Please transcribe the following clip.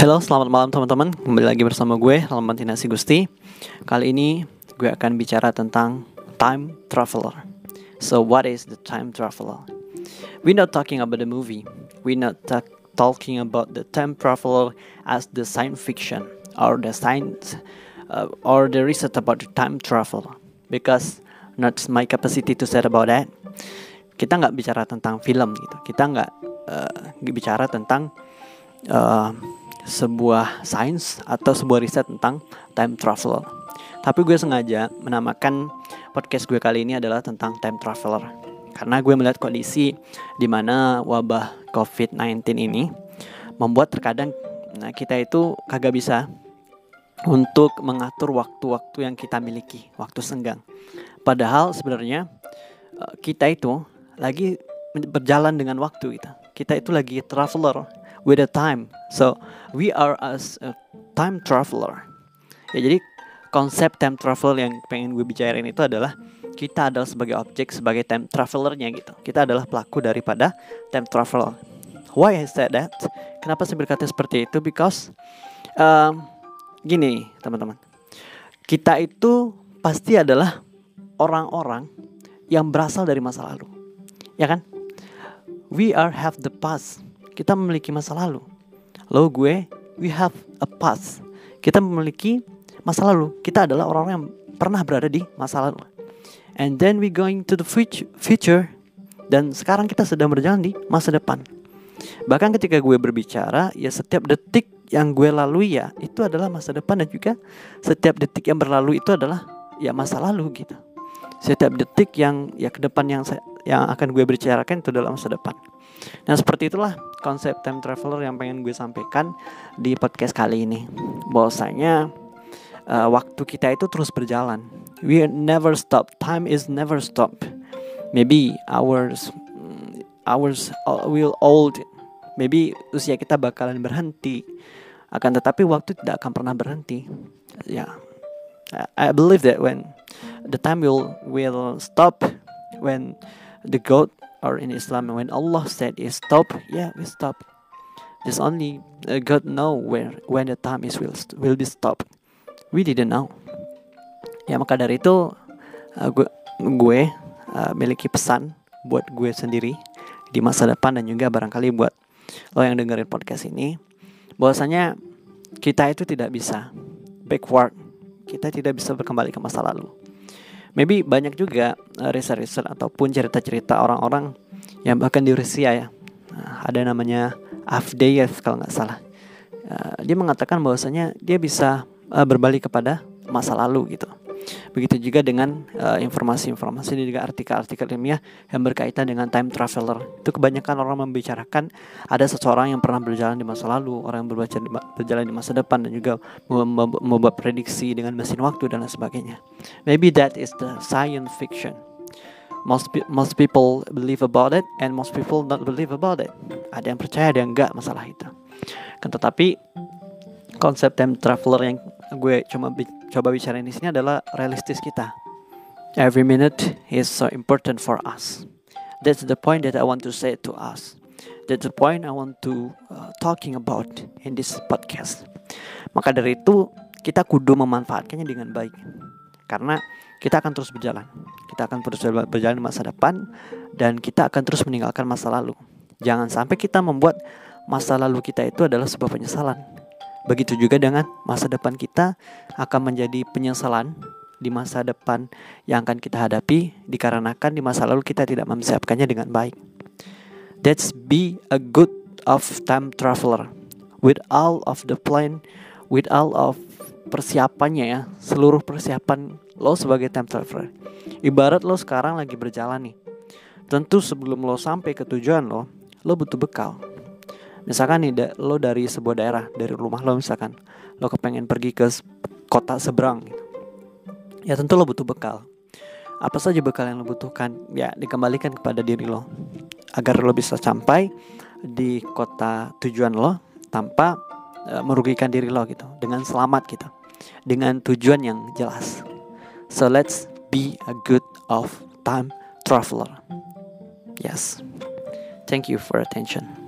Halo, selamat malam teman-teman. Kembali lagi bersama gue, Tinasi Gusti. Kali ini gue akan bicara tentang time traveler. So, what is the time traveler? We're not talking about the movie. We're not talking about the time traveler as the science fiction or the science uh, or the research about the time travel because not my capacity to say about that. Kita nggak bicara tentang film gitu. Kita nggak uh, bicara tentang uh, sebuah sains atau sebuah riset tentang time travel. Tapi gue sengaja menamakan podcast gue kali ini adalah tentang time traveler. Karena gue melihat kondisi di mana wabah COVID-19 ini membuat terkadang nah, kita itu kagak bisa untuk mengatur waktu-waktu yang kita miliki, waktu senggang. Padahal sebenarnya eh, kita itu lagi berjalan dengan waktu kita. Kita itu lagi traveler with the time. So we are as a time traveler. Ya jadi konsep time travel yang pengen gue bicarain itu adalah kita adalah sebagai objek sebagai time travelernya gitu. Kita adalah pelaku daripada time travel. Why I said that? Kenapa saya berkata seperti itu? Because um, gini teman-teman, kita itu pasti adalah orang-orang yang berasal dari masa lalu, ya kan? We are have the past kita memiliki masa lalu. Lo gue, we have a past. Kita memiliki masa lalu. Kita adalah orang-orang yang pernah berada di masa lalu. And then we going to the future. Dan sekarang kita sedang berjalan di masa depan. Bahkan ketika gue berbicara, ya setiap detik yang gue lalui ya itu adalah masa depan dan juga setiap detik yang berlalu itu adalah ya masa lalu gitu. Setiap detik yang ya ke depan yang saya, yang akan gue bicarakan itu adalah masa depan. Nah seperti itulah konsep time traveler yang pengen gue sampaikan di podcast kali ini. Bahwasanya uh, waktu kita itu terus berjalan. We never stop. Time is never stop. Maybe ours ours will old. Maybe usia kita bakalan berhenti. Akan tetapi waktu tidak akan pernah berhenti. Ya. Yeah. I believe that when the time will will stop when the God or in Islam when Allah said is stop, yeah, we stop. Just only uh, God know where when the time is will will be stop. We didn't know. Ya maka dari itu uh, gue gue uh, miliki pesan buat gue sendiri di masa depan dan juga barangkali buat lo yang dengerin podcast ini bahwasanya kita itu tidak bisa backward kita tidak bisa berkembali ke masa lalu maybe banyak juga uh, riset-riset ataupun cerita-cerita orang-orang yang bahkan di Rusia ya. Nah, ada namanya Avdeyev kalau nggak salah. Uh, dia mengatakan bahwasanya dia bisa uh, berbalik kepada masa lalu gitu begitu juga dengan informasi-informasi uh, juga artikel-artikel ilmiah yang berkaitan dengan time traveler itu kebanyakan orang membicarakan ada seseorang yang pernah berjalan di masa lalu orang yang berjalan di masa depan dan juga membuat prediksi dengan mesin waktu dan lain sebagainya maybe that is the science fiction most most people believe about it and most people not believe about it. Ada yang percaya, ada yang enggak masalah itu. Kan tetapi konsep time traveler yang gue cuma coba bicara di sini adalah realistis kita. Every minute is so important for us. That's the point that I want to say to us. That's the point I want to uh, talking about in this podcast. Maka dari itu kita kudu memanfaatkannya dengan baik. Karena kita akan terus berjalan. Kita akan terus berjalan di masa depan dan kita akan terus meninggalkan masa lalu. Jangan sampai kita membuat masa lalu kita itu adalah sebuah penyesalan. Begitu juga dengan masa depan kita akan menjadi penyesalan di masa depan yang akan kita hadapi dikarenakan di masa lalu kita tidak mempersiapkannya dengan baik. That's be a good of time traveler with all of the plan, with all of persiapannya ya, seluruh persiapan lo sebagai time traveler. Ibarat lo sekarang lagi berjalan nih. Tentu sebelum lo sampai ke tujuan lo, lo butuh bekal. Misalkan nih lo dari sebuah daerah, dari rumah lo misalkan, lo kepengen pergi ke kota seberang gitu. Ya tentu lo butuh bekal. Apa saja bekal yang lo butuhkan? Ya dikembalikan kepada diri lo. Agar lo bisa sampai di kota tujuan lo tanpa uh, merugikan diri lo gitu. Dengan selamat gitu. Dengan tujuan yang jelas. So let's be a good of time traveler. Yes. Thank you for attention.